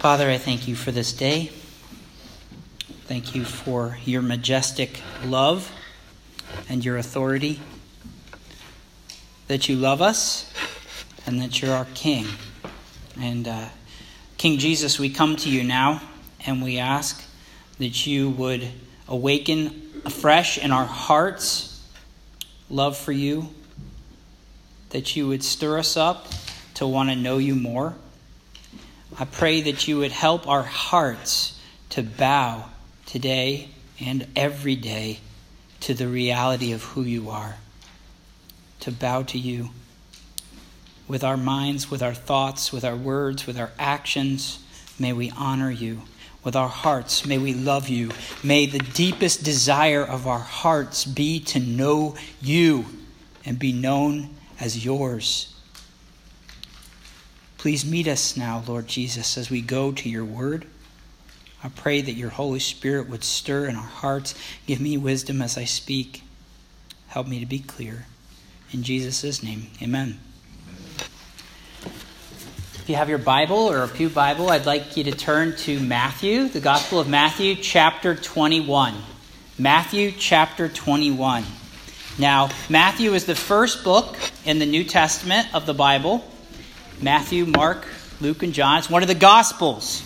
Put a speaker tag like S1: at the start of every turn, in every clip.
S1: Father, I thank you for this day. Thank you for your majestic love and your authority. That you love us and that you're our King. And uh, King Jesus, we come to you now and we ask that you would awaken afresh in our hearts love for you, that you would stir us up to want to know you more. I pray that you would help our hearts to bow today and every day to the reality of who you are, to bow to you with our minds, with our thoughts, with our words, with our actions. May we honor you. With our hearts, may we love you. May the deepest desire of our hearts be to know you and be known as yours. Please meet us now, Lord Jesus, as we go to your word. I pray that your Holy Spirit would stir in our hearts. Give me wisdom as I speak. Help me to be clear. In Jesus' name, amen. If you have your Bible or a Pew Bible, I'd like you to turn to Matthew, the Gospel of Matthew, chapter 21. Matthew, chapter 21. Now, Matthew is the first book in the New Testament of the Bible. Matthew, Mark, Luke, and John. It's one of the Gospels.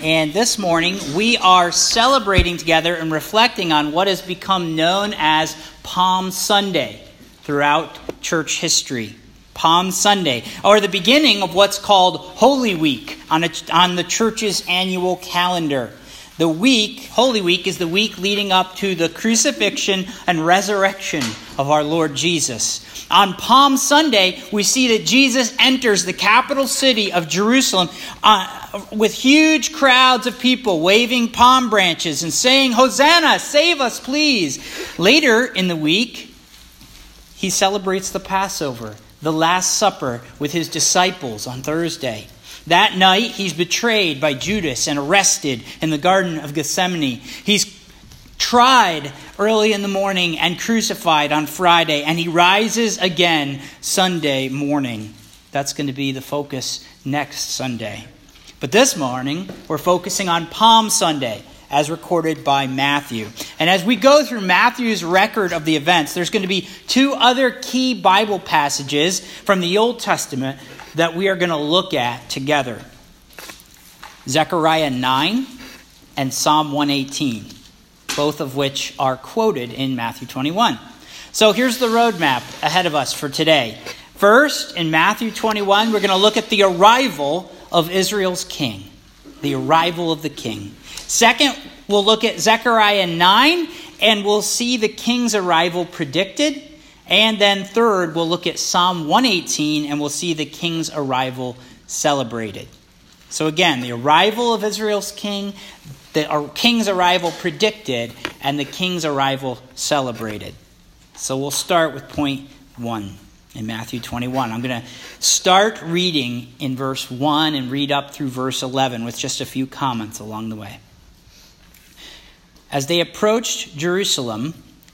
S1: And this morning, we are celebrating together and reflecting on what has become known as Palm Sunday throughout church history. Palm Sunday, or the beginning of what's called Holy Week on, a, on the church's annual calendar. The week, Holy Week, is the week leading up to the crucifixion and resurrection of our Lord Jesus. On Palm Sunday, we see that Jesus enters the capital city of Jerusalem uh, with huge crowds of people waving palm branches and saying, Hosanna, save us, please. Later in the week, he celebrates the Passover, the Last Supper, with his disciples on Thursday. That night, he's betrayed by Judas and arrested in the Garden of Gethsemane. He's tried early in the morning and crucified on Friday, and he rises again Sunday morning. That's going to be the focus next Sunday. But this morning, we're focusing on Palm Sunday, as recorded by Matthew. And as we go through Matthew's record of the events, there's going to be two other key Bible passages from the Old Testament that we are going to look at together Zechariah 9 and Psalm 118, both of which are quoted in Matthew 21. So here's the roadmap ahead of us for today. First, in Matthew 21, we're going to look at the arrival of Israel's king, the arrival of the king. Second, we'll look at Zechariah 9 and we'll see the king's arrival predicted. And then third, we'll look at Psalm 118 and we'll see the king's arrival celebrated. So again, the arrival of Israel's king, the uh, king's arrival predicted, and the king's arrival celebrated. So we'll start with point one in Matthew 21. I'm going to start reading in verse 1 and read up through verse 11 with just a few comments along the way. As they approached Jerusalem,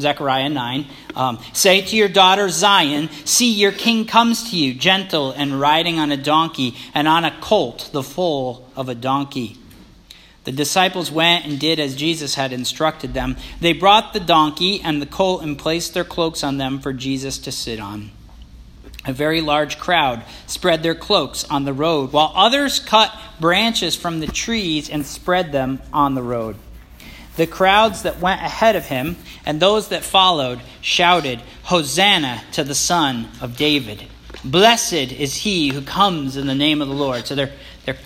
S1: Zechariah 9. Um, Say to your daughter Zion, See, your king comes to you, gentle and riding on a donkey, and on a colt, the foal of a donkey. The disciples went and did as Jesus had instructed them. They brought the donkey and the colt and placed their cloaks on them for Jesus to sit on. A very large crowd spread their cloaks on the road, while others cut branches from the trees and spread them on the road. The crowds that went ahead of him and those that followed shouted, Hosanna to the Son of David. Blessed is he who comes in the name of the Lord. So they're, they're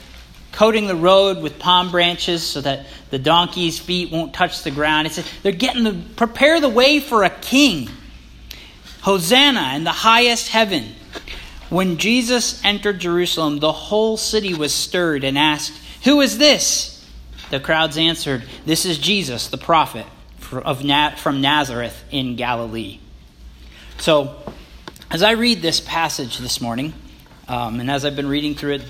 S1: coating the road with palm branches so that the donkey's feet won't touch the ground. It's, they're getting the, prepare the way for a king. Hosanna in the highest heaven. When Jesus entered Jerusalem, the whole city was stirred and asked, Who is this? The crowds answered, This is Jesus, the prophet of Na- from Nazareth in Galilee. So, as I read this passage this morning, um, and as I've been reading through it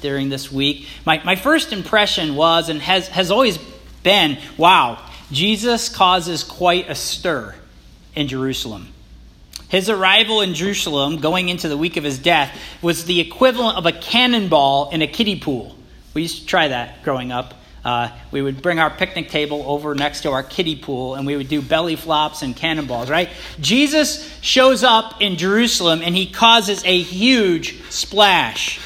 S1: during this week, my, my first impression was and has, has always been wow, Jesus causes quite a stir in Jerusalem. His arrival in Jerusalem, going into the week of his death, was the equivalent of a cannonball in a kiddie pool. We used to try that growing up. Uh, we would bring our picnic table over next to our kiddie pool and we would do belly flops and cannonballs, right? Jesus shows up in Jerusalem and he causes a huge splash.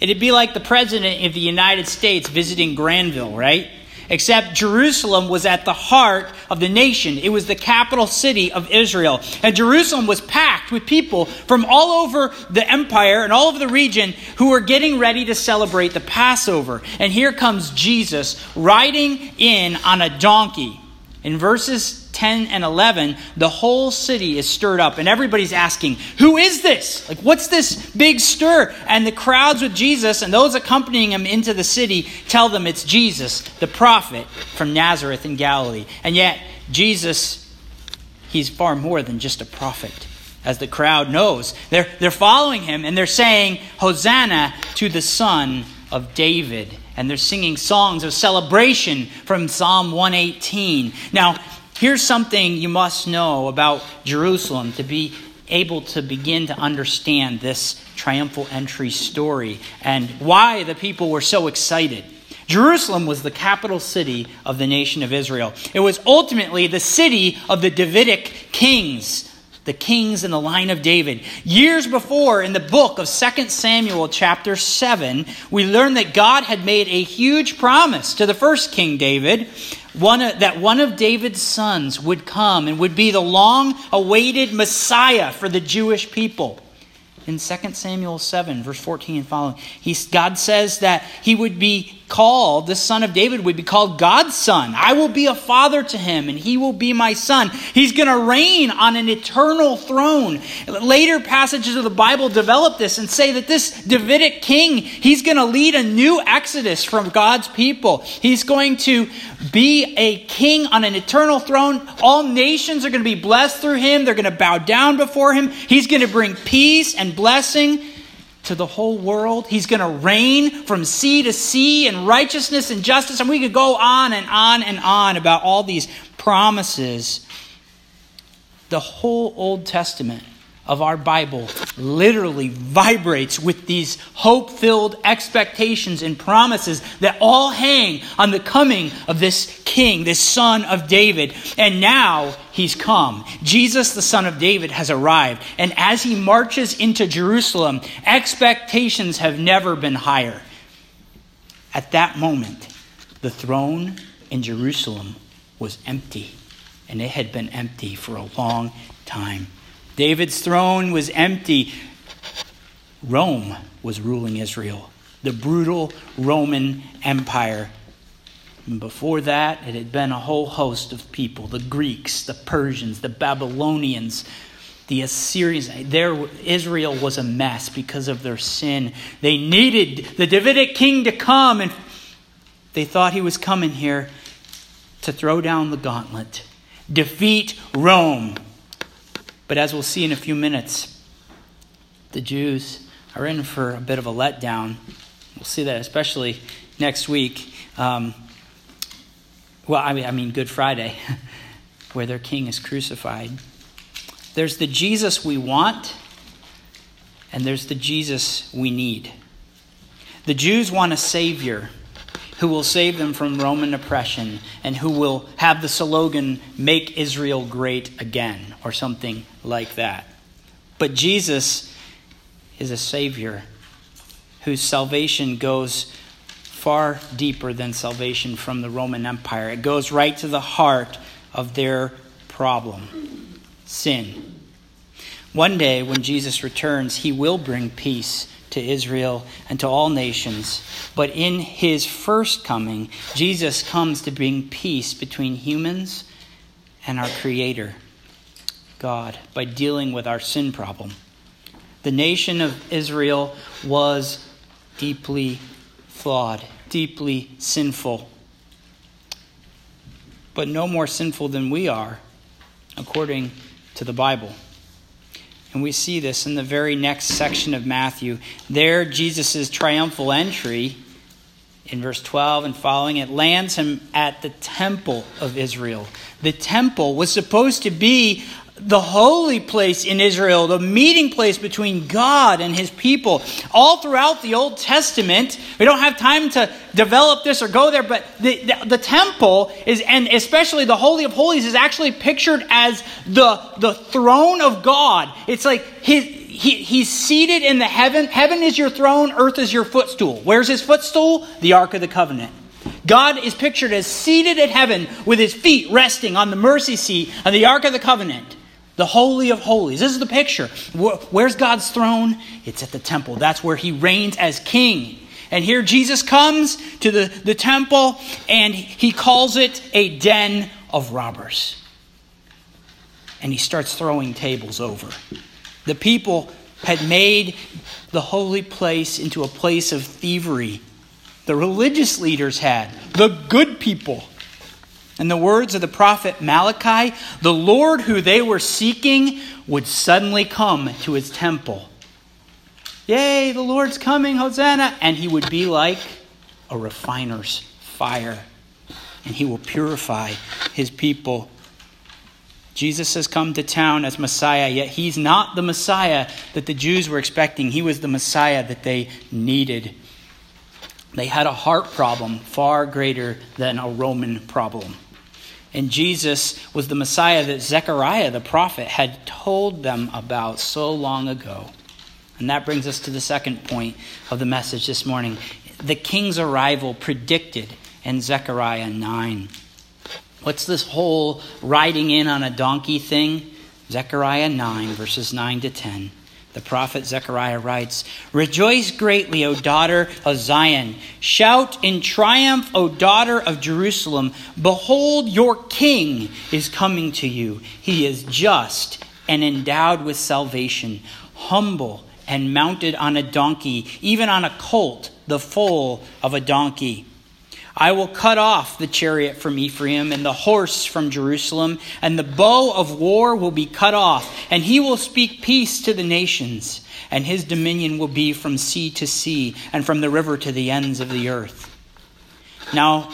S1: It'd be like the president of the United States visiting Granville, right? Except Jerusalem was at the heart of the nation. It was the capital city of Israel. And Jerusalem was packed with people from all over the empire and all over the region who were getting ready to celebrate the Passover. And here comes Jesus riding in on a donkey. In verses 10 and 11, the whole city is stirred up, and everybody's asking, Who is this? Like, what's this big stir? And the crowds with Jesus and those accompanying him into the city tell them it's Jesus, the prophet from Nazareth in Galilee. And yet, Jesus, he's far more than just a prophet, as the crowd knows. They're, they're following him, and they're saying, Hosanna to the Son of David and they're singing songs of celebration from Psalm 118. Now, Here's something you must know about Jerusalem to be able to begin to understand this triumphal entry story and why the people were so excited. Jerusalem was the capital city of the nation of Israel. It was ultimately the city of the Davidic kings, the kings in the line of David. Years before, in the book of 2 Samuel, chapter 7, we learn that God had made a huge promise to the first king David one, that one of David's sons would come and would be the long awaited Messiah for the Jewish people in 2 Samuel 7, verse 14 and following, he, God says that he would be called, the son of David would be called God's son. I will be a father to him, and he will be my son. He's going to reign on an eternal throne. Later passages of the Bible develop this and say that this Davidic king, he's going to lead a new exodus from God's people. He's going to be a king on an eternal throne. All nations are going to be blessed through him, they're going to bow down before him. He's going to bring peace and blessing to the whole world. He's going to reign from sea to sea in righteousness and justice. And we could go on and on and on about all these promises. The whole Old Testament of our Bible literally vibrates with these hope filled expectations and promises that all hang on the coming of this king, this son of David. And now he's come. Jesus, the son of David, has arrived. And as he marches into Jerusalem, expectations have never been higher. At that moment, the throne in Jerusalem was empty, and it had been empty for a long time. David's throne was empty. Rome was ruling Israel, the brutal Roman Empire. And before that, it had been a whole host of people the Greeks, the Persians, the Babylonians, the Assyrians. There, Israel was a mess because of their sin. They needed the Davidic king to come, and they thought he was coming here to throw down the gauntlet, defeat Rome. But as we'll see in a few minutes, the Jews are in for a bit of a letdown. We'll see that especially next week. Um, well, I mean, I mean, Good Friday, where their king is crucified. There's the Jesus we want, and there's the Jesus we need. The Jews want a Savior who will save them from Roman oppression and who will have the slogan, Make Israel Great Again, or something like that. But Jesus is a Savior whose salvation goes far deeper than salvation from the Roman Empire. It goes right to the heart of their problem sin. One day, when Jesus returns, he will bring peace to Israel and to all nations. But in his first coming, Jesus comes to bring peace between humans and our Creator, God, by dealing with our sin problem. The nation of Israel was deeply flawed, deeply sinful. but no more sinful than we are, according to the Bible. And we see this in the very next section of Matthew. There, Jesus' triumphal entry in verse 12 and following, it lands him at the temple of Israel. The temple was supposed to be the holy place in Israel, the meeting place between God and his people. All throughout the Old Testament, we don't have time to develop this or go there, but the, the, the, temple is, and especially the Holy of Holies, is actually pictured as the, the throne of God. It's like his, he, he's seated in the heaven. Heaven is your throne, earth is your footstool. Where's his footstool? The Ark of the Covenant. God is pictured as seated at heaven with his feet resting on the mercy seat on the Ark of the Covenant. The Holy of Holies. This is the picture. Where's God's throne? It's at the temple. That's where he reigns as king. And here Jesus comes to the, the temple and he calls it a den of robbers. And he starts throwing tables over. The people had made the holy place into a place of thievery. The religious leaders had, the good people in the words of the prophet Malachi, the Lord who they were seeking would suddenly come to his temple. Yay, the Lord's coming, Hosanna! And he would be like a refiner's fire, and he will purify his people. Jesus has come to town as Messiah, yet he's not the Messiah that the Jews were expecting. He was the Messiah that they needed. They had a heart problem far greater than a Roman problem. And Jesus was the Messiah that Zechariah the prophet had told them about so long ago. And that brings us to the second point of the message this morning. The king's arrival predicted in Zechariah 9. What's this whole riding in on a donkey thing? Zechariah 9, verses 9 to 10. The prophet Zechariah writes Rejoice greatly, O daughter of Zion. Shout in triumph, O daughter of Jerusalem. Behold, your king is coming to you. He is just and endowed with salvation, humble and mounted on a donkey, even on a colt, the foal of a donkey. I will cut off the chariot from Ephraim and the horse from Jerusalem, and the bow of war will be cut off, and he will speak peace to the nations, and his dominion will be from sea to sea, and from the river to the ends of the earth. Now,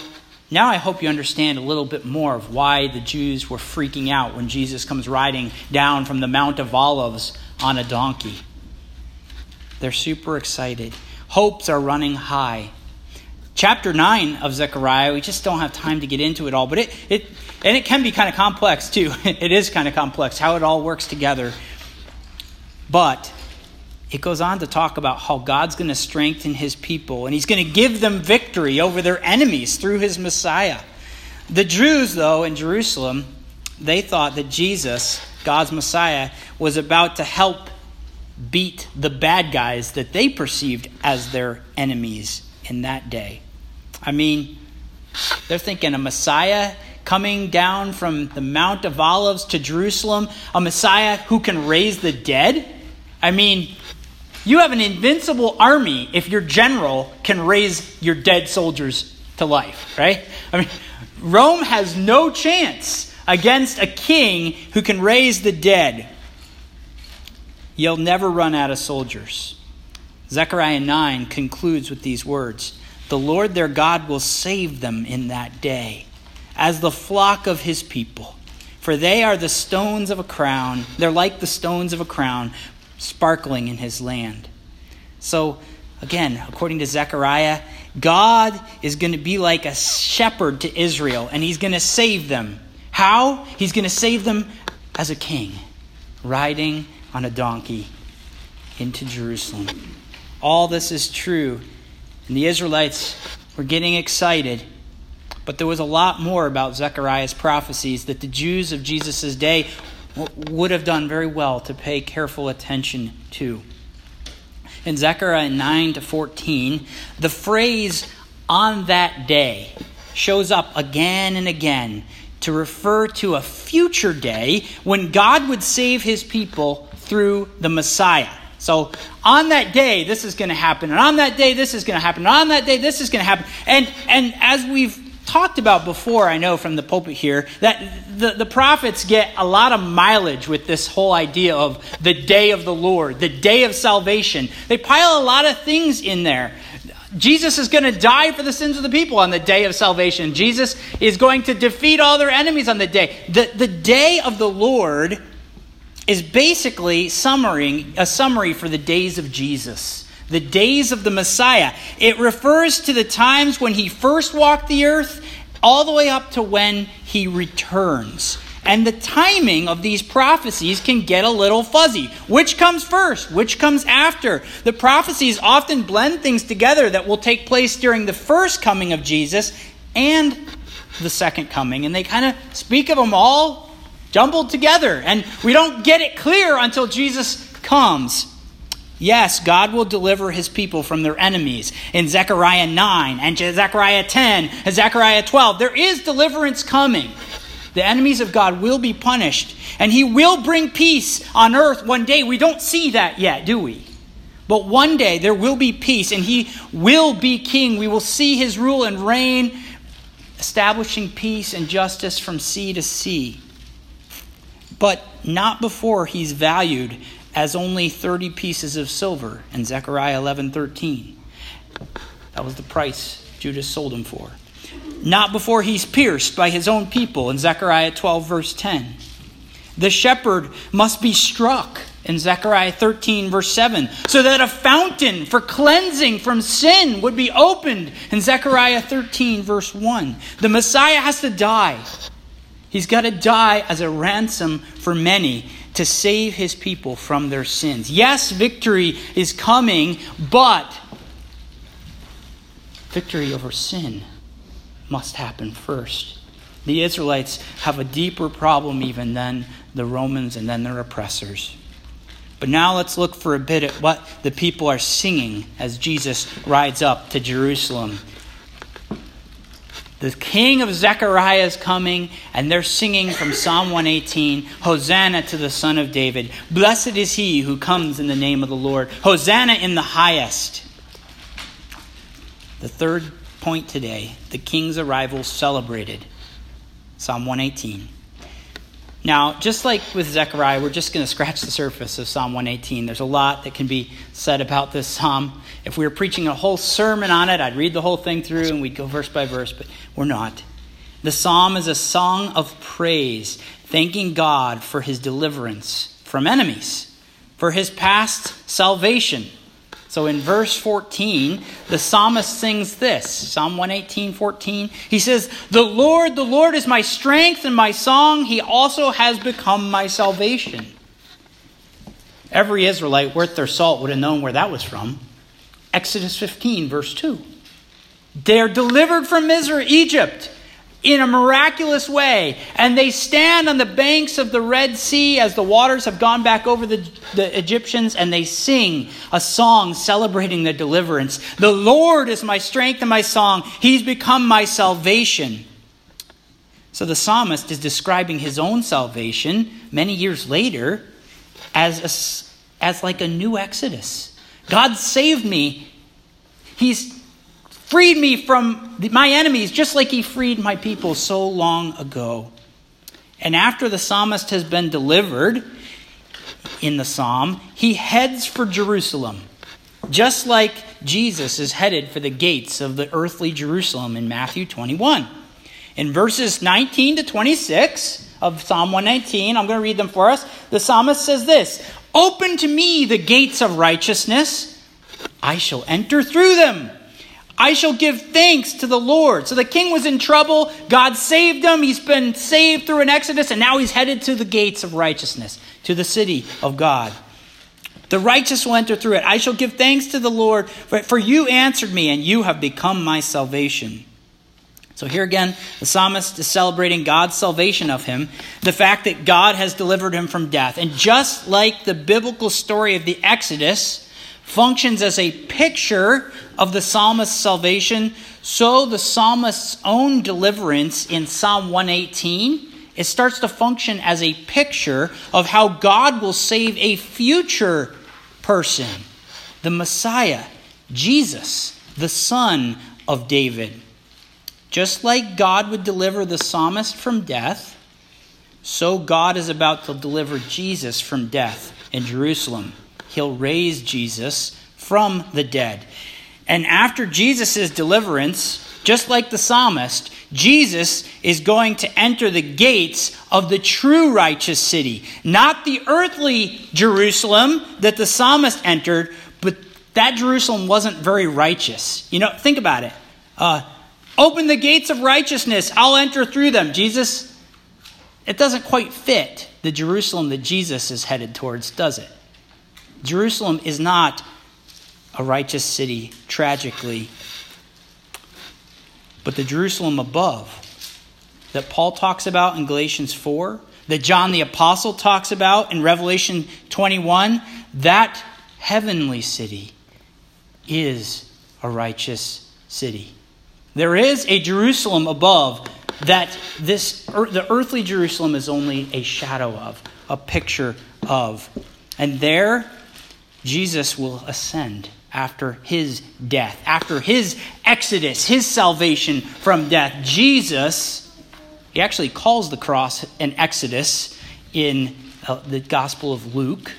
S1: now I hope you understand a little bit more of why the Jews were freaking out when Jesus comes riding down from the Mount of Olives on a donkey. They're super excited. Hopes are running high chapter 9 of Zechariah. We just don't have time to get into it all, but it, it and it can be kind of complex too. It is kind of complex how it all works together. But it goes on to talk about how God's going to strengthen his people and he's going to give them victory over their enemies through his Messiah. The Jews, though, in Jerusalem, they thought that Jesus, God's Messiah, was about to help beat the bad guys that they perceived as their enemies in that day. I mean, they're thinking a Messiah coming down from the Mount of Olives to Jerusalem, a Messiah who can raise the dead. I mean, you have an invincible army if your general can raise your dead soldiers to life, right? I mean, Rome has no chance against a king who can raise the dead. You'll never run out of soldiers. Zechariah 9 concludes with these words the Lord their God will save them in that day, as the flock of his people. For they are the stones of a crown. They're like the stones of a crown, sparkling in his land. So, again, according to Zechariah, God is going to be like a shepherd to Israel, and he's going to save them. How? He's going to save them as a king, riding on a donkey into Jerusalem. All this is true and the Israelites were getting excited. But there was a lot more about Zechariah's prophecies that the Jews of Jesus' day would have done very well to pay careful attention to. In Zechariah 9 to 14, the phrase on that day shows up again and again to refer to a future day when God would save his people through the Messiah. So on that day, this is going to happen, and on that day, this is going to happen, and on that day, this is going to happen. And and as we've talked about before, I know from the pulpit here, that the, the prophets get a lot of mileage with this whole idea of the day of the Lord, the day of salvation. They pile a lot of things in there. Jesus is going to die for the sins of the people on the day of salvation. Jesus is going to defeat all their enemies on the day. The, the day of the Lord is basically summary, a summary for the days of Jesus the days of the Messiah. It refers to the times when he first walked the earth all the way up to when he returns. And the timing of these prophecies can get a little fuzzy. Which comes first? Which comes after? The prophecies often blend things together that will take place during the first coming of Jesus and the second coming. And they kind of speak of them all jumbled together. And we don't get it clear until Jesus comes. Yes, God will deliver his people from their enemies in Zechariah 9 and Zechariah 10 and Zechariah 12. There is deliverance coming. The enemies of God will be punished, and he will bring peace on earth one day. We don't see that yet, do we? But one day there will be peace, and he will be king. We will see his rule and reign, establishing peace and justice from sea to sea. But not before he's valued as only 30 pieces of silver in Zechariah 11:13. That was the price Judas sold him for. Not before he's pierced by his own people in Zechariah 12 verse 10. The shepherd must be struck in Zechariah 13 verse 7 so that a fountain for cleansing from sin would be opened in Zechariah 13 verse 1. The Messiah has to die. He's got to die as a ransom for many to save his people from their sins. Yes, victory is coming, but victory over sin must happen first. The Israelites have a deeper problem even than the Romans and then their oppressors. But now let's look for a bit at what the people are singing as Jesus rides up to Jerusalem the king of Zechariah is coming, and they're singing from Psalm 118 Hosanna to the Son of David. Blessed is he who comes in the name of the Lord. Hosanna in the highest. The third point today the king's arrival celebrated. Psalm 118. Now, just like with Zechariah, we're just going to scratch the surface of Psalm 118. There's a lot that can be said about this psalm. If we were preaching a whole sermon on it, I'd read the whole thing through and we'd go verse by verse, but we're not. The psalm is a song of praise, thanking God for his deliverance from enemies, for his past salvation so in verse 14, the psalmist sings this Psalm 118, 14. He says, The Lord, the Lord is my strength and my song. He also has become my salvation. Every Israelite worth their salt would have known where that was from. Exodus 15, verse 2. They're delivered from Israel, Egypt in a miraculous way. And they stand on the banks of the Red Sea as the waters have gone back over the, the Egyptians, and they sing a song celebrating their deliverance. The Lord is my strength and my song, He's become my salvation. So the psalmist is describing his own salvation many years later as, a, as like a new exodus. God saved me. He's freed me from my enemies just like he freed my people so long ago. And after the psalmist has been delivered in the psalm, he heads for Jerusalem, just like Jesus is headed for the gates of the earthly Jerusalem in Matthew 21. In verses 19 to 26 of Psalm 119, I'm going to read them for us. The psalmist says this Open to me the gates of righteousness, I shall enter through them. I shall give thanks to the Lord. So the king was in trouble. God saved him. He's been saved through an exodus, and now he's headed to the gates of righteousness, to the city of God. The righteous will enter through it. I shall give thanks to the Lord, for you answered me, and you have become my salvation. So here again, the psalmist is celebrating God's salvation of him, the fact that God has delivered him from death. And just like the biblical story of the Exodus, functions as a picture of the psalmist's salvation, so the psalmist's own deliverance in Psalm 118 it starts to function as a picture of how God will save a future person, the Messiah, Jesus, the son of David. Just like God would deliver the psalmist from death, so God is about to deliver Jesus from death in Jerusalem. He'll raise Jesus from the dead. And after Jesus' deliverance, just like the psalmist, Jesus is going to enter the gates of the true righteous city. Not the earthly Jerusalem that the psalmist entered, but that Jerusalem wasn't very righteous. You know, think about it. Uh, open the gates of righteousness, I'll enter through them. Jesus, it doesn't quite fit the Jerusalem that Jesus is headed towards, does it? Jerusalem is not a righteous city, tragically. But the Jerusalem above that Paul talks about in Galatians 4, that John the Apostle talks about in Revelation 21, that heavenly city is a righteous city. There is a Jerusalem above that this the earthly Jerusalem is only a shadow of, a picture of. And there Jesus will ascend after his death, after his exodus, his salvation from death. Jesus, he actually calls the cross an exodus in uh, the Gospel of Luke.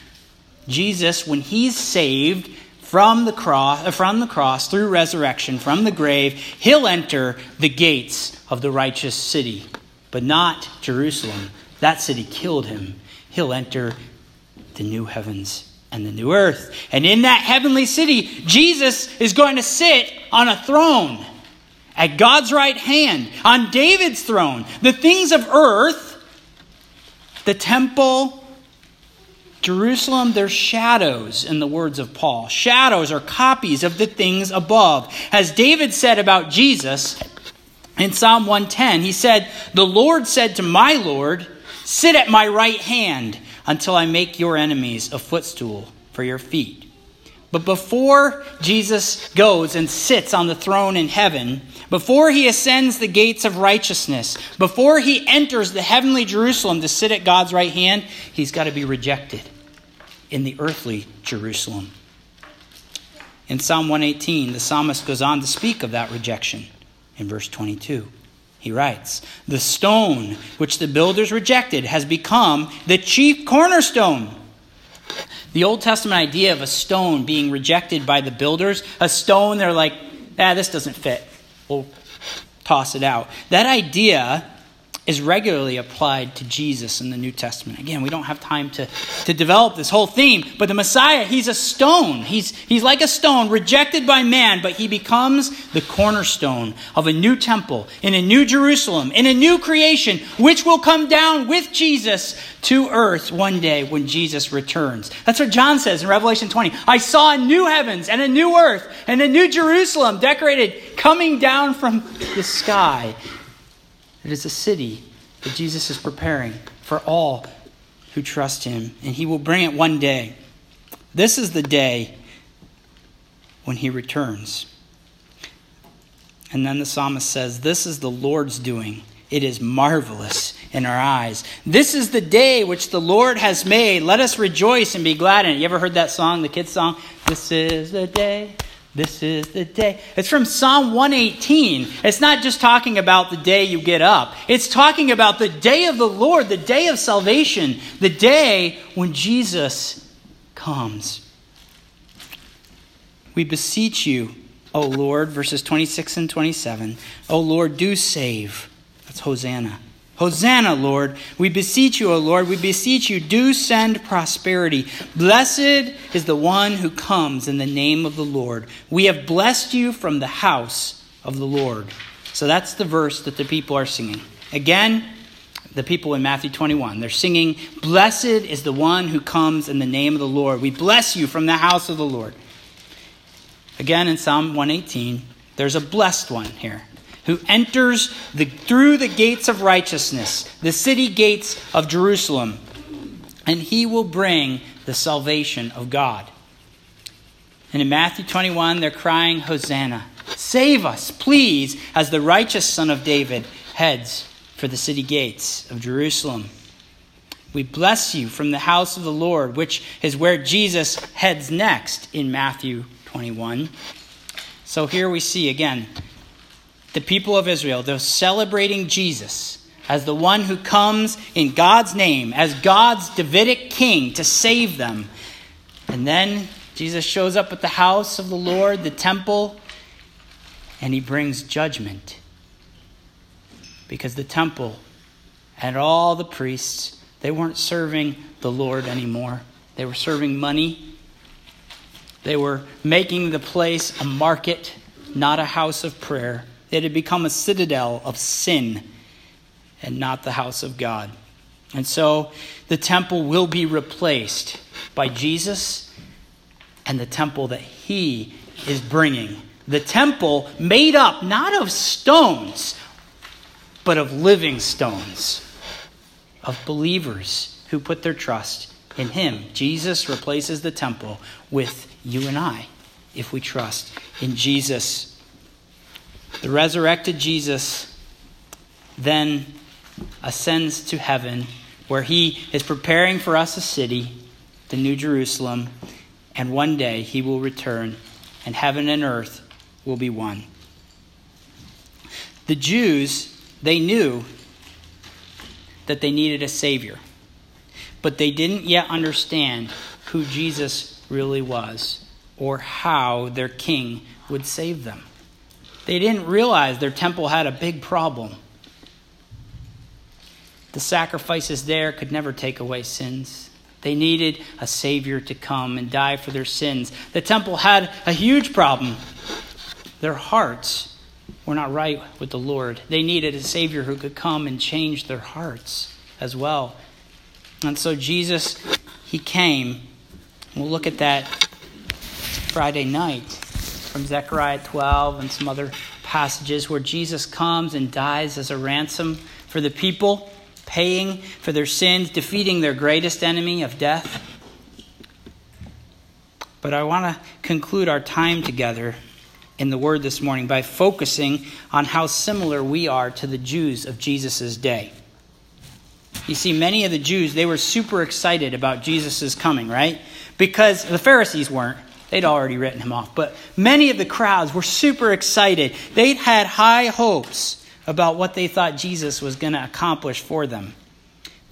S1: Jesus, when he's saved from the cross, uh, from the cross through resurrection from the grave, he'll enter the gates of the righteous city, but not Jerusalem. That city killed him. He'll enter the new heavens and the new earth. And in that heavenly city, Jesus is going to sit on a throne at God's right hand, on David's throne. The things of earth, the temple, Jerusalem, they're shadows, in the words of Paul. Shadows are copies of the things above. As David said about Jesus in Psalm 110, he said, The Lord said to my Lord, Sit at my right hand until I make your enemies a footstool for your feet. But before Jesus goes and sits on the throne in heaven, before he ascends the gates of righteousness, before he enters the heavenly Jerusalem to sit at God's right hand, he's got to be rejected in the earthly Jerusalem. In Psalm 118, the psalmist goes on to speak of that rejection in verse 22. He writes, The stone which the builders rejected has become the chief cornerstone. The Old Testament idea of a stone being rejected by the builders, a stone they're like, ah, this doesn't fit. We'll toss it out. That idea is regularly applied to Jesus in the New Testament. Again, we don't have time to, to develop this whole theme, but the Messiah, he's a stone. He's, he's like a stone rejected by man, but he becomes the cornerstone of a new temple, in a new Jerusalem, in a new creation, which will come down with Jesus to earth one day when Jesus returns. That's what John says in Revelation 20. I saw a new heavens and a new earth and a new Jerusalem decorated coming down from the sky. It is a city that Jesus is preparing for all who trust him, and he will bring it one day. This is the day when he returns. And then the psalmist says, This is the Lord's doing. It is marvelous in our eyes. This is the day which the Lord has made. Let us rejoice and be glad in it. You ever heard that song, the kids' song? This is the day this is the day. It's from Psalm 118. It's not just talking about the day you get up, it's talking about the day of the Lord, the day of salvation, the day when Jesus comes. We beseech you, O Lord, verses 26 and 27. O Lord, do save. That's Hosanna. Hosanna, Lord. We beseech you, O Lord. We beseech you, do send prosperity. Blessed is the one who comes in the name of the Lord. We have blessed you from the house of the Lord. So that's the verse that the people are singing. Again, the people in Matthew 21. They're singing, Blessed is the one who comes in the name of the Lord. We bless you from the house of the Lord. Again, in Psalm 118, there's a blessed one here who enters the, through the gates of righteousness, the city gates of Jerusalem, and he will bring the salvation of God. And in Matthew 21, they're crying, Hosanna. Save us, please, as the righteous son of David heads for the city gates of Jerusalem. We bless you from the house of the Lord, which is where Jesus heads next in Matthew 21. So here we see again the people of Israel, they're celebrating Jesus as the one who comes in God's name, as God's Davidic king to save them. And then Jesus shows up at the house of the Lord, the temple, and he brings judgment. Because the temple and all the priests, they weren't serving the Lord anymore. They were serving money. They were making the place a market, not a house of prayer. It had become a citadel of sin and not the house of God. And so the temple will be replaced by Jesus and the temple that he is bringing. The temple made up not of stones, but of living stones, of believers who put their trust in him. Jesus replaces the temple with you and I if we trust in Jesus. The resurrected Jesus then ascends to heaven, where he is preparing for us a city, the New Jerusalem, and one day he will return, and heaven and earth will be one. The Jews, they knew that they needed a Savior, but they didn't yet understand who Jesus really was or how their king would save them. They didn't realize their temple had a big problem. The sacrifices there could never take away sins. They needed a Savior to come and die for their sins. The temple had a huge problem. Their hearts were not right with the Lord. They needed a Savior who could come and change their hearts as well. And so Jesus, He came. We'll look at that Friday night from Zechariah 12 and some other passages where Jesus comes and dies as a ransom for the people paying for their sins, defeating their greatest enemy of death. But I want to conclude our time together in the Word this morning by focusing on how similar we are to the Jews of Jesus' day. You see, many of the Jews, they were super excited about Jesus' coming, right? Because the Pharisees weren't. They'd already written him off. But many of the crowds were super excited. They'd had high hopes about what they thought Jesus was going to accomplish for them.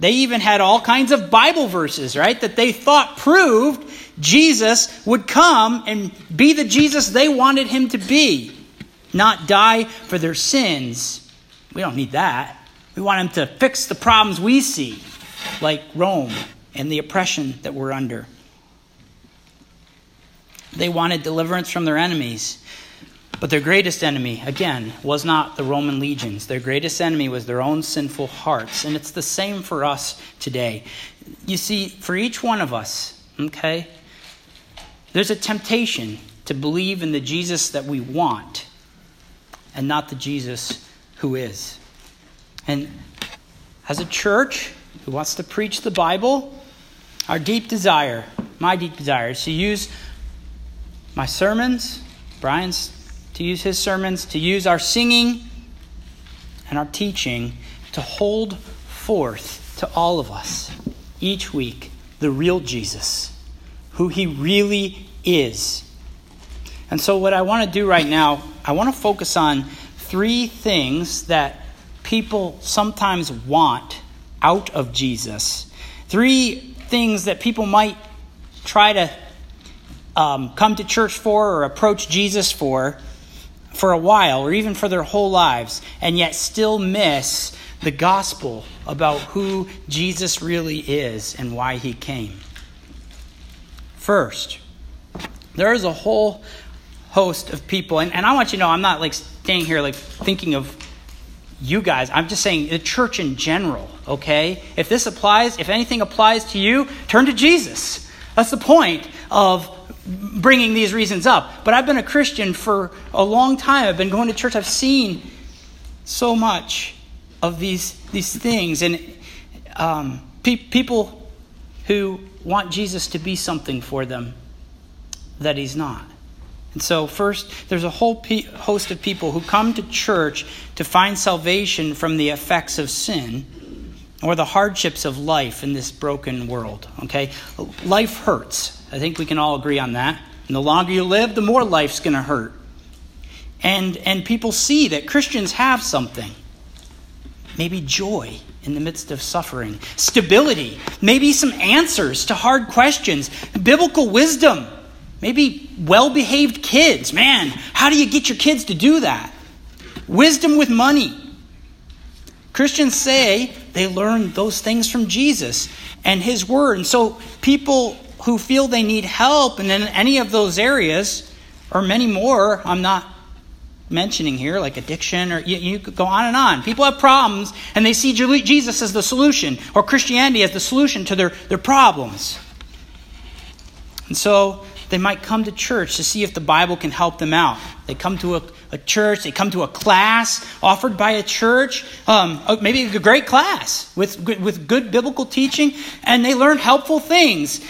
S1: They even had all kinds of Bible verses, right, that they thought proved Jesus would come and be the Jesus they wanted him to be, not die for their sins. We don't need that. We want him to fix the problems we see, like Rome and the oppression that we're under. They wanted deliverance from their enemies. But their greatest enemy, again, was not the Roman legions. Their greatest enemy was their own sinful hearts. And it's the same for us today. You see, for each one of us, okay, there's a temptation to believe in the Jesus that we want and not the Jesus who is. And as a church who wants to preach the Bible, our deep desire, my deep desire, is to use my sermons, Brian's to use his sermons, to use our singing and our teaching to hold forth to all of us each week the real Jesus, who he really is. And so, what I want to do right now, I want to focus on three things that people sometimes want out of Jesus. Three things that people might try to um, come to church for or approach Jesus for for a while or even for their whole lives and yet still miss the gospel about who Jesus really is and why he came. First, there is a whole host of people, and, and I want you to know I'm not like staying here like thinking of you guys. I'm just saying the church in general, okay? If this applies, if anything applies to you, turn to Jesus. That's the point of bringing these reasons up. But I've been a Christian for a long time. I've been going to church. I've seen so much of these, these things. And um, pe- people who want Jesus to be something for them that he's not. And so, first, there's a whole pe- host of people who come to church to find salvation from the effects of sin or the hardships of life in this broken world. Okay? Life hurts. I think we can all agree on that. And the longer you live, the more life's going to hurt. and, and people see that Christians have something. Maybe joy in the midst of suffering, stability, maybe some answers to hard questions, biblical wisdom, maybe well behaved kids. Man, how do you get your kids to do that? Wisdom with money. Christians say they learn those things from Jesus and His Word. And so people who feel they need help and in any of those areas, or many more, I'm not mentioning here, like addiction, or you, you could go on and on. People have problems, and they see Jesus as the solution, or Christianity as the solution to their, their problems. And so they might come to church to see if the Bible can help them out. They come to a, a church, they come to a class offered by a church, um, maybe a great class with, with good biblical teaching, and they learn helpful things.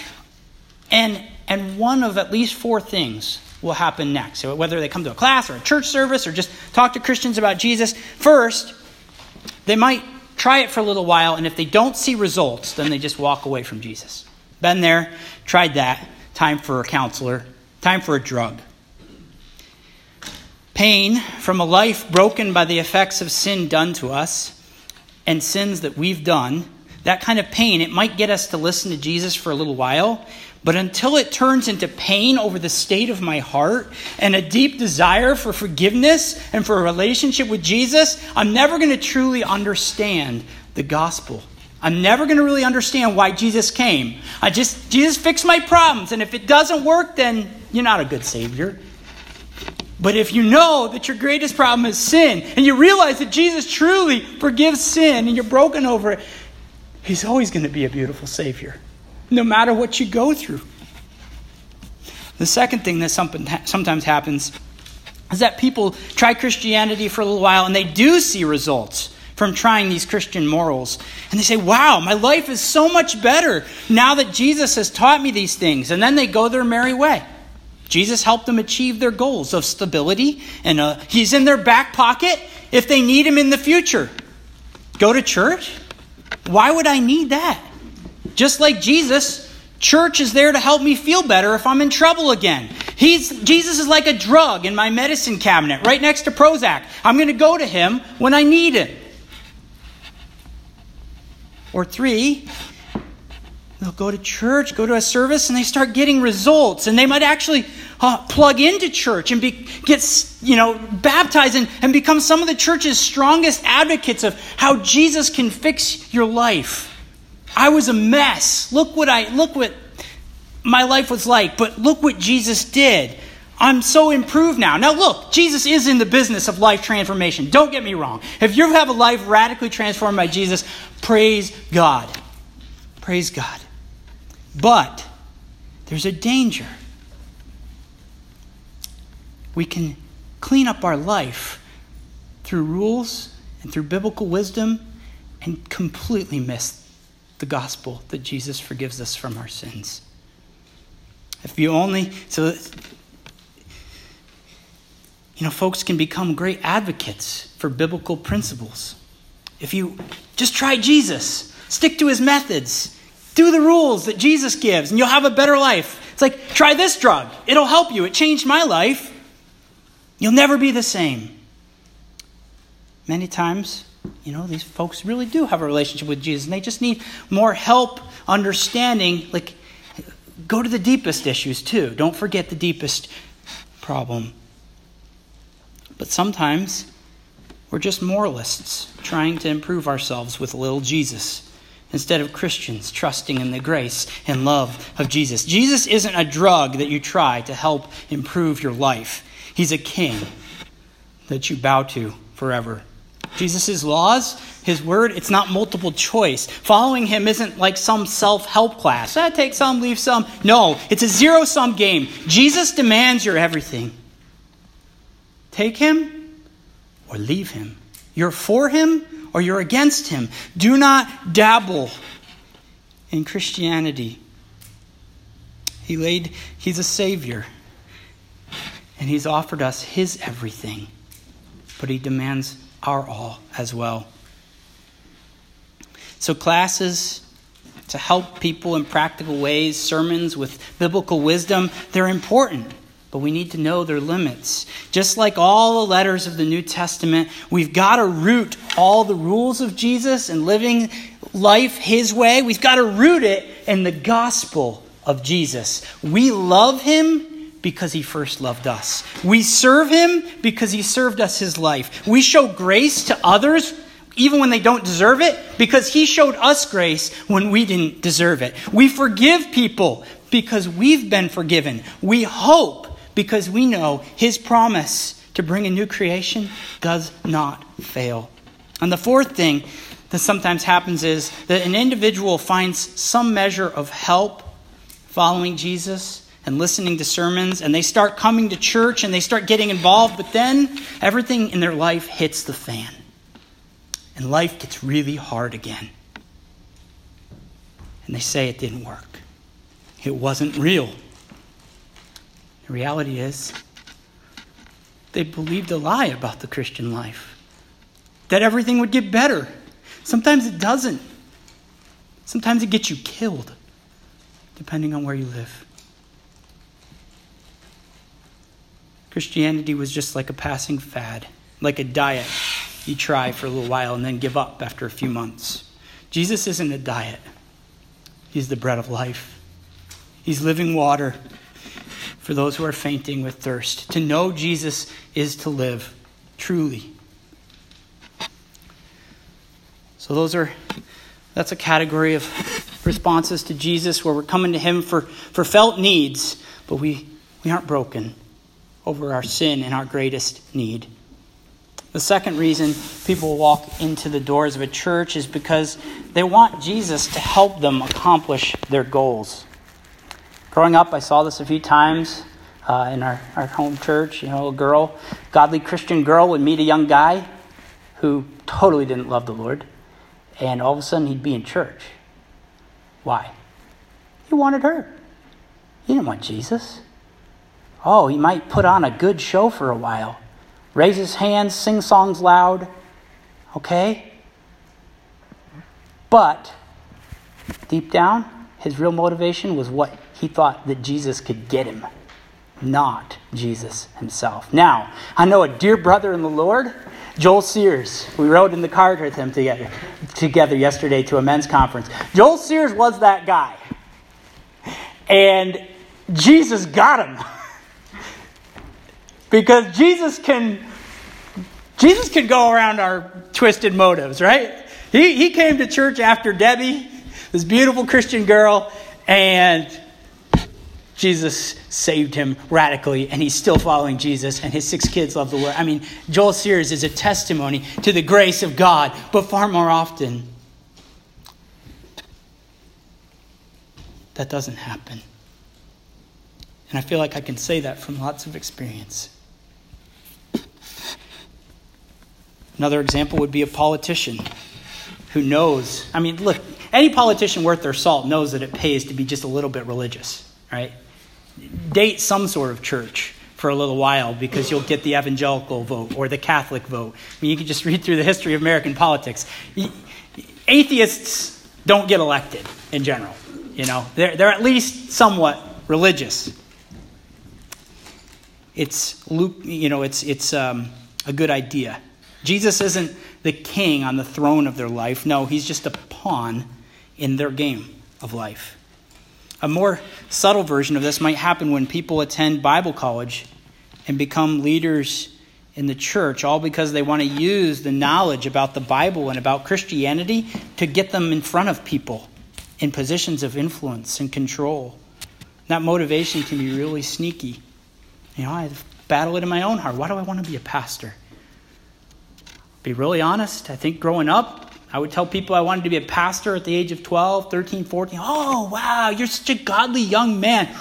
S1: And, and one of at least four things will happen next. So whether they come to a class or a church service or just talk to Christians about Jesus, first, they might try it for a little while, and if they don't see results, then they just walk away from Jesus. Been there, tried that. Time for a counselor, time for a drug. Pain from a life broken by the effects of sin done to us and sins that we've done, that kind of pain, it might get us to listen to Jesus for a little while, but until it turns into pain over the state of my heart and a deep desire for forgiveness and for a relationship with Jesus, I'm never going to truly understand the gospel. I'm never going to really understand why Jesus came. I just Jesus fixed my problems and if it doesn't work then you're not a good savior. But if you know that your greatest problem is sin and you realize that Jesus truly forgives sin and you're broken over it, he's always going to be a beautiful savior no matter what you go through. The second thing that sometimes happens is that people try Christianity for a little while and they do see results from trying these Christian morals. And they say, wow, my life is so much better now that Jesus has taught me these things. And then they go their merry way. Jesus helped them achieve their goals of stability, and uh, he's in their back pocket if they need him in the future. Go to church? Why would I need that? Just like Jesus, church is there to help me feel better if I'm in trouble again. He's, Jesus is like a drug in my medicine cabinet right next to Prozac. I'm going to go to him when I need him. Or three, they'll go to church, go to a service, and they start getting results. And they might actually uh, plug into church and be, get you know, baptized and, and become some of the church's strongest advocates of how Jesus can fix your life. I was a mess. Look what I look what my life was like, but look what Jesus did. I'm so improved now. Now, look, Jesus is in the business of life transformation. Don't get me wrong. If you have a life radically transformed by Jesus, praise God. Praise God. But there's a danger. We can clean up our life through rules and through biblical wisdom and completely miss the gospel that Jesus forgives us from our sins. If you only, so, you know, folks can become great advocates for biblical principles. If you just try Jesus, stick to his methods, do the rules that Jesus gives, and you'll have a better life. It's like, try this drug, it'll help you. It changed my life. You'll never be the same. Many times, you know, these folks really do have a relationship with Jesus and they just need more help understanding. Like, go to the deepest issues too. Don't forget the deepest problem. But sometimes we're just moralists trying to improve ourselves with little Jesus instead of Christians trusting in the grace and love of Jesus. Jesus isn't a drug that you try to help improve your life, He's a king that you bow to forever. Jesus' laws, his word, it's not multiple choice. Following him isn't like some self help class. I take some, leave some. No, it's a zero sum game. Jesus demands your everything. Take him or leave him. You're for him or you're against him. Do not dabble in Christianity. He laid, he's a savior. And he's offered us his everything. But he demands our all as well. So, classes to help people in practical ways, sermons with biblical wisdom, they're important. but we need to know their limits. Just like all the letters of the New Testament, we've got to root all the rules of Jesus and living life his way. We've got to root it in the gospel of Jesus. We love him because he first loved us. We serve him because he served us his life. We show grace to others even when they don't deserve it because he showed us grace when we didn't deserve it. We forgive people because we've been forgiven. We hope because we know his promise to bring a new creation does not fail. And the fourth thing that sometimes happens is that an individual finds some measure of help following Jesus and listening to sermons, and they start coming to church and they start getting involved, but then everything in their life hits the fan. And life gets really hard again. And they say it didn't work, it wasn't real. The reality is, they believed a lie about the Christian life that everything would get better. Sometimes it doesn't. Sometimes it gets you killed, depending on where you live. Christianity was just like a passing fad, like a diet you try for a little while and then give up after a few months. Jesus isn't a diet, He's the bread of life, He's living water for those who are fainting with thirst. To know Jesus is to live truly. So those are that's a category of responses to Jesus where we're coming to him for, for felt needs, but we, we aren't broken over our sin and our greatest need. The second reason people walk into the doors of a church is because they want Jesus to help them accomplish their goals. Growing up, I saw this a few times uh, in our, our home church. You know, a girl, godly Christian girl, would meet a young guy who totally didn't love the Lord, and all of a sudden he'd be in church. Why? He wanted her. He didn't want Jesus. Oh, he might put on a good show for a while, raise his hands, sing songs loud, okay? But deep down, his real motivation was what he thought that Jesus could get him, not Jesus himself. Now, I know a dear brother in the Lord, Joel Sears. We rode in the car with him together, together yesterday to a men's conference. Joel Sears was that guy. And Jesus got him. because Jesus can Jesus can go around our twisted motives, right? He, he came to church after Debbie, this beautiful Christian girl, and Jesus saved him radically, and he's still following Jesus, and his six kids love the Lord. I mean, Joel Sears is a testimony to the grace of God, but far more often, that doesn't happen. And I feel like I can say that from lots of experience. Another example would be a politician who knows. I mean, look, any politician worth their salt knows that it pays to be just a little bit religious, right? date some sort of church for a little while because you'll get the evangelical vote or the Catholic vote. I mean, you can just read through the history of American politics. Atheists don't get elected in general. You know, they're, they're at least somewhat religious. It's you know, it's it's um, a good idea. Jesus isn't the king on the throne of their life. No, he's just a pawn in their game of life. A more subtle version of this might happen when people attend Bible college and become leaders in the church, all because they want to use the knowledge about the Bible and about Christianity to get them in front of people in positions of influence and control. That motivation can be really sneaky. You know, I battle it in my own heart. Why do I want to be a pastor? Be really honest. I think growing up, I would tell people I wanted to be a pastor at the age of 12, 13, 14. Oh, wow, you're such a godly young man.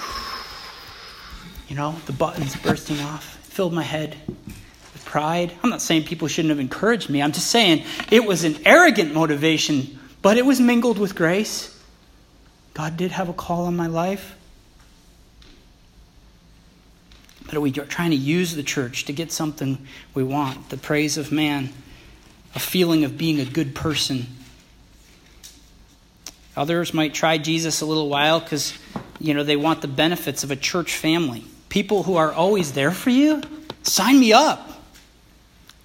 S1: You know, the buttons bursting off. Filled my head with pride. I'm not saying people shouldn't have encouraged me. I'm just saying it was an arrogant motivation, but it was mingled with grace. God did have a call on my life. But are we trying to use the church to get something we want? The praise of man a feeling of being a good person. Others might try Jesus a little while because, you know, they want the benefits of a church family. people who are always there for you, sign me up.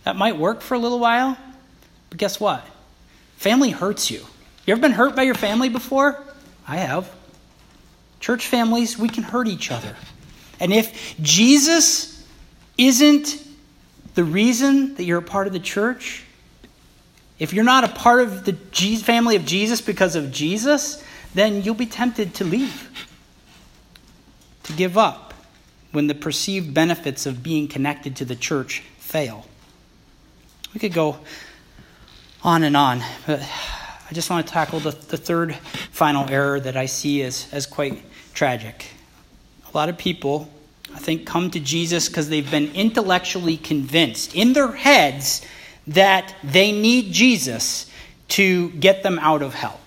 S1: That might work for a little while, but guess what? Family hurts you. You ever been hurt by your family before? I have. Church families, we can hurt each other. And if Jesus isn't the reason that you're a part of the church, if you're not a part of the family of Jesus because of Jesus, then you'll be tempted to leave, to give up when the perceived benefits of being connected to the church fail. We could go on and on, but I just want to tackle the, the third final error that I see as, as quite tragic. A lot of people, I think, come to Jesus because they've been intellectually convinced in their heads that they need Jesus to get them out of hell.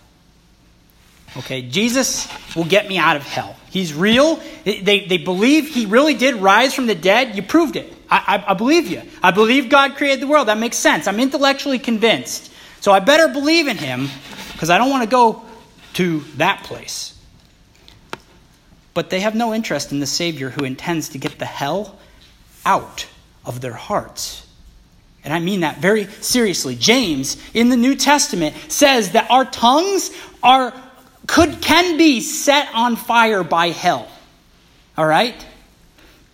S1: Okay, Jesus will get me out of hell. He's real. They, they believe he really did rise from the dead. You proved it. I, I, I believe you. I believe God created the world. That makes sense. I'm intellectually convinced. So I better believe in him because I don't want to go to that place. But they have no interest in the Savior who intends to get the hell out of their hearts. And I mean that very seriously. James in the New Testament says that our tongues are could can be set on fire by hell. All right?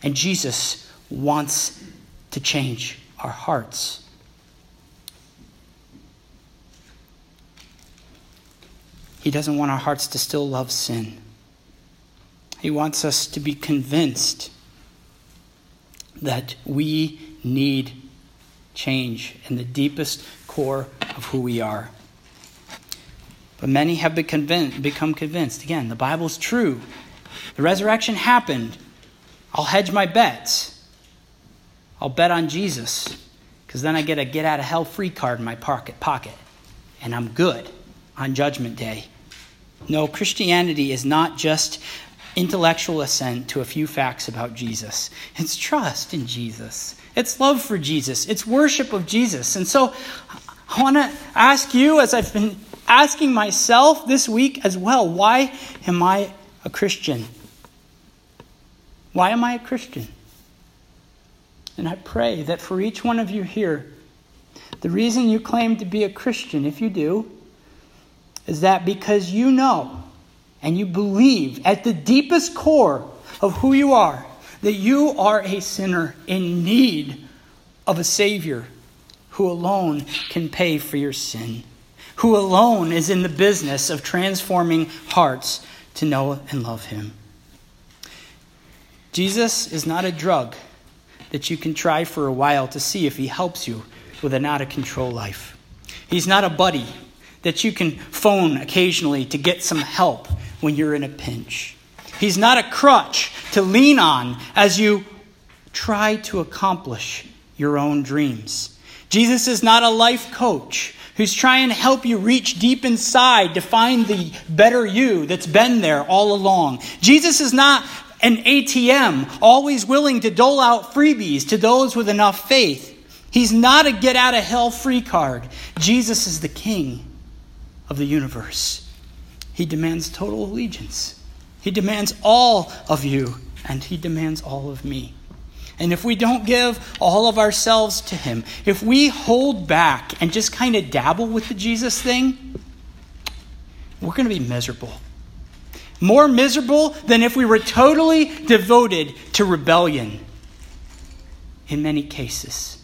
S1: And Jesus wants to change our hearts. He doesn't want our hearts to still love sin. He wants us to be convinced that we need change in the deepest core of who we are. But many have become convinced. Again, the Bible's true. The resurrection happened. I'll hedge my bets. I'll bet on Jesus because then I get a get out of hell free card in my pocket, pocket and I'm good on Judgment Day. No, Christianity is not just intellectual assent to a few facts about Jesus. It's trust in Jesus. It's love for Jesus. It's worship of Jesus. And so I want to ask you, as I've been asking myself this week as well why am I a Christian? Why am I a Christian? And I pray that for each one of you here, the reason you claim to be a Christian, if you do, is that because you know and you believe at the deepest core of who you are that you are a sinner in need of a Savior who alone can pay for your sin who alone is in the business of transforming hearts to know and love him. Jesus is not a drug that you can try for a while to see if he helps you with an out of control life. He's not a buddy that you can phone occasionally to get some help when you're in a pinch. He's not a crutch to lean on as you try to accomplish your own dreams. Jesus is not a life coach who's trying to help you reach deep inside to find the better you that's been there all along. Jesus is not an ATM, always willing to dole out freebies to those with enough faith. He's not a get out of hell free card. Jesus is the king of the universe. He demands total allegiance. He demands all of you, and he demands all of me. And if we don't give all of ourselves to Him, if we hold back and just kind of dabble with the Jesus thing, we're going to be miserable. More miserable than if we were totally devoted to rebellion in many cases.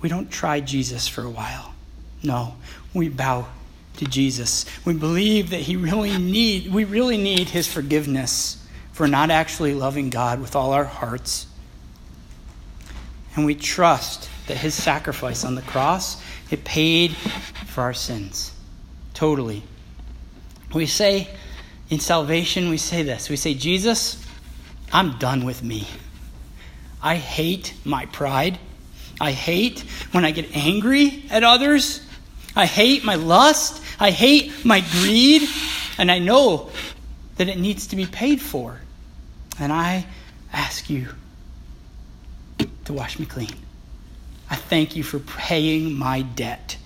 S1: We don't try Jesus for a while. No, we bow to Jesus. We believe that he really need we really need his forgiveness for not actually loving God with all our hearts. And we trust that his sacrifice on the cross, it paid for our sins. Totally. We say in salvation, we say this. We say, Jesus, I'm done with me. I hate my pride. I hate when I get angry at others. I hate my lust. I hate my greed. And I know that it needs to be paid for. And I ask you to wash me clean. I thank you for paying my debt.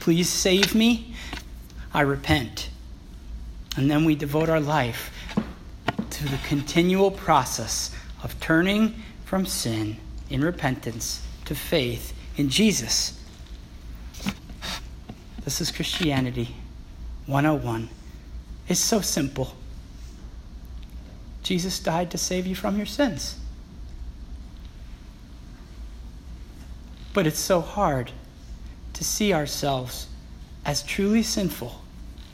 S1: Please save me. I repent. And then we devote our life to the continual process of turning from sin in repentance to faith in Jesus. This is Christianity 101. It's so simple. Jesus died to save you from your sins. But it's so hard to see ourselves as truly sinful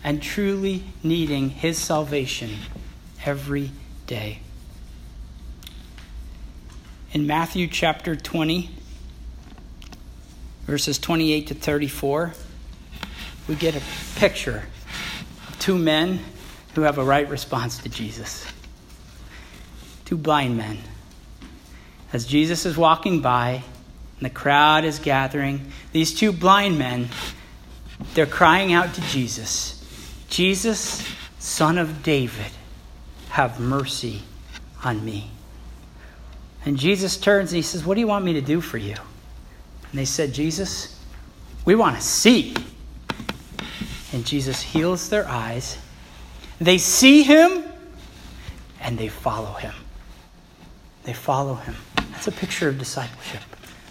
S1: and truly needing His salvation every day. In Matthew chapter 20, verses 28 to 34, we get a picture of two men who have a right response to Jesus. Two blind men. As Jesus is walking by, and the crowd is gathering, these two blind men, they're crying out to Jesus Jesus, son of David, have mercy on me. And Jesus turns and he says, What do you want me to do for you? And they said, Jesus, we want to see. And Jesus heals their eyes. They see him and they follow him. They follow him. That's a picture of discipleship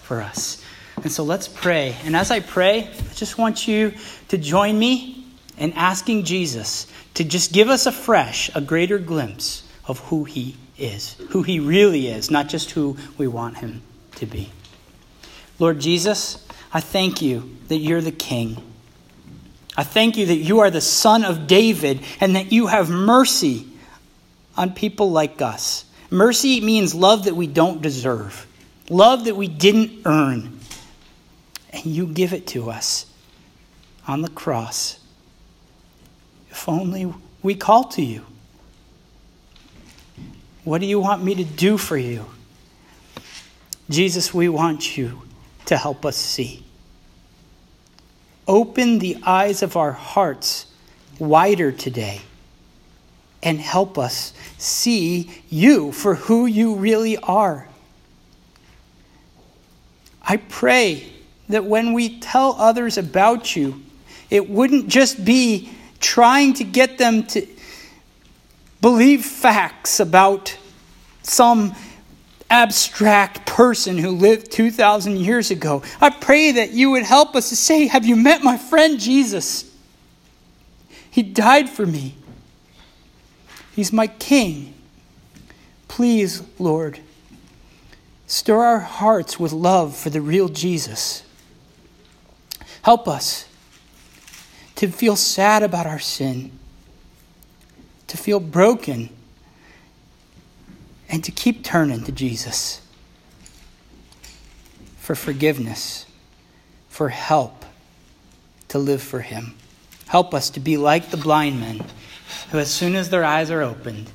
S1: for us. And so let's pray. And as I pray, I just want you to join me in asking Jesus to just give us afresh a greater glimpse of who he is, who he really is, not just who we want him to be. Lord Jesus, I thank you that you're the King. I thank you that you are the Son of David and that you have mercy on people like us. Mercy means love that we don't deserve, love that we didn't earn. And you give it to us on the cross. If only we call to you. What do you want me to do for you? Jesus, we want you to help us see. Open the eyes of our hearts wider today and help us see you for who you really are. I pray that when we tell others about you, it wouldn't just be trying to get them to believe facts about some abstract person who lived 2,000 years ago. I pray that you would help us to say, Have you met my friend Jesus? He died for me, He's my King. Please, Lord, stir our hearts with love for the real Jesus. Help us to feel sad about our sin, to feel broken, and to keep turning to Jesus for forgiveness, for help to live for Him. Help us to be like the blind men who, as soon as their eyes are opened,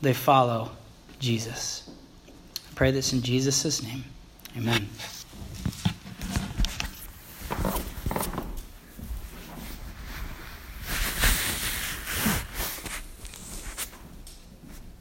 S1: they follow Jesus. I pray this in Jesus' name. Amen.